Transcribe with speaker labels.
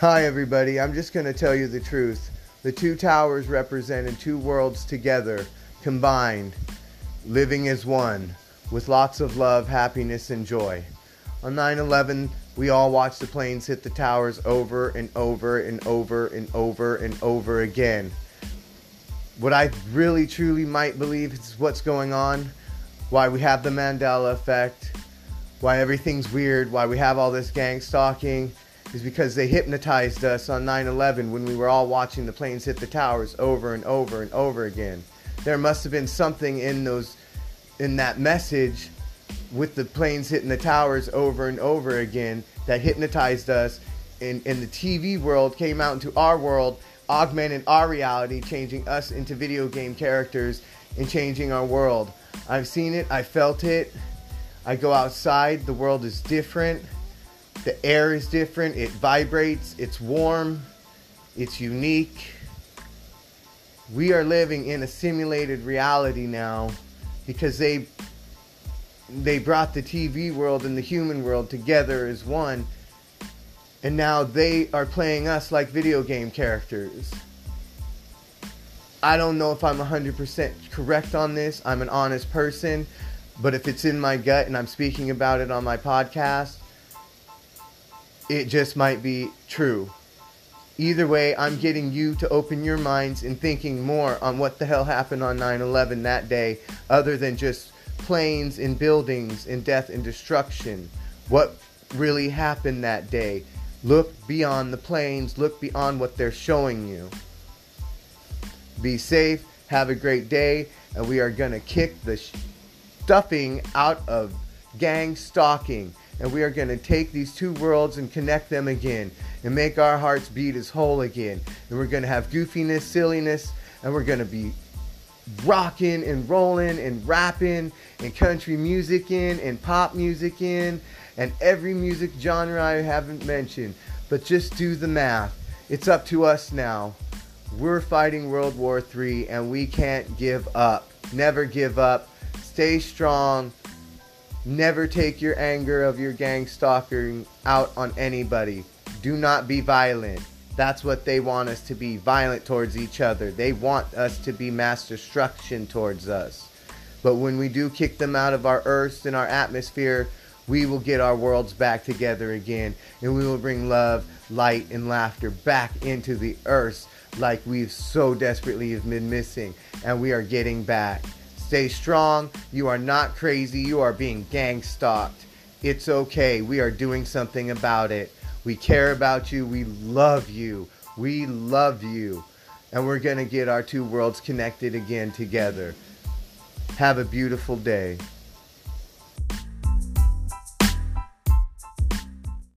Speaker 1: Hi, everybody. I'm just going to tell you the truth. The two towers represented two worlds together, combined, living as one, with lots of love, happiness, and joy. On 9 11, we all watched the planes hit the towers over and over and over and over and over again. What I really truly might believe is what's going on, why we have the Mandela effect, why everything's weird, why we have all this gang stalking, is because they hypnotized us on 9 11 when we were all watching the planes hit the towers over and over and over again. There must have been something in those in that message with the planes hitting the towers over and over again that hypnotized us and, and the TV world came out into our world, augmented our reality, changing us into video game characters and changing our world. I've seen it, I felt it. I go outside, the world is different. The air is different, it vibrates, it's warm, it's unique. We are living in a simulated reality now because they they brought the TV world and the human world together as one. And now they are playing us like video game characters. I don't know if I'm 100% correct on this. I'm an honest person. But if it's in my gut and I'm speaking about it on my podcast, it just might be true. Either way, I'm getting you to open your minds and thinking more on what the hell happened on 9 11 that day, other than just planes and buildings and death and destruction. What really happened that day? Look beyond the planes, look beyond what they're showing you. Be safe, have a great day, and we are going to kick the stuffing out of gang stalking and we are going to take these two worlds and connect them again and make our hearts beat as whole again. And we're going to have goofiness, silliness, and we're going to be rocking and rolling and rapping and country music in and pop music in and every music genre I haven't mentioned. But just do the math. It's up to us now. We're fighting World War III and we can't give up. Never give up. Stay strong Never take your anger of your gang stalking out on anybody. Do not be violent. That's what they want us to be violent towards each other. They want us to be mass destruction towards us. But when we do kick them out of our earth and our atmosphere, we will get our worlds back together again and we will bring love, light, and laughter back into the earth like we've so desperately have been missing. And we are getting back. Stay strong. You are not crazy. You are being gang stalked. It's okay. We are doing something about it. We care about you. We love you. We love you. And we're going to get our two worlds connected again together. Have a beautiful day.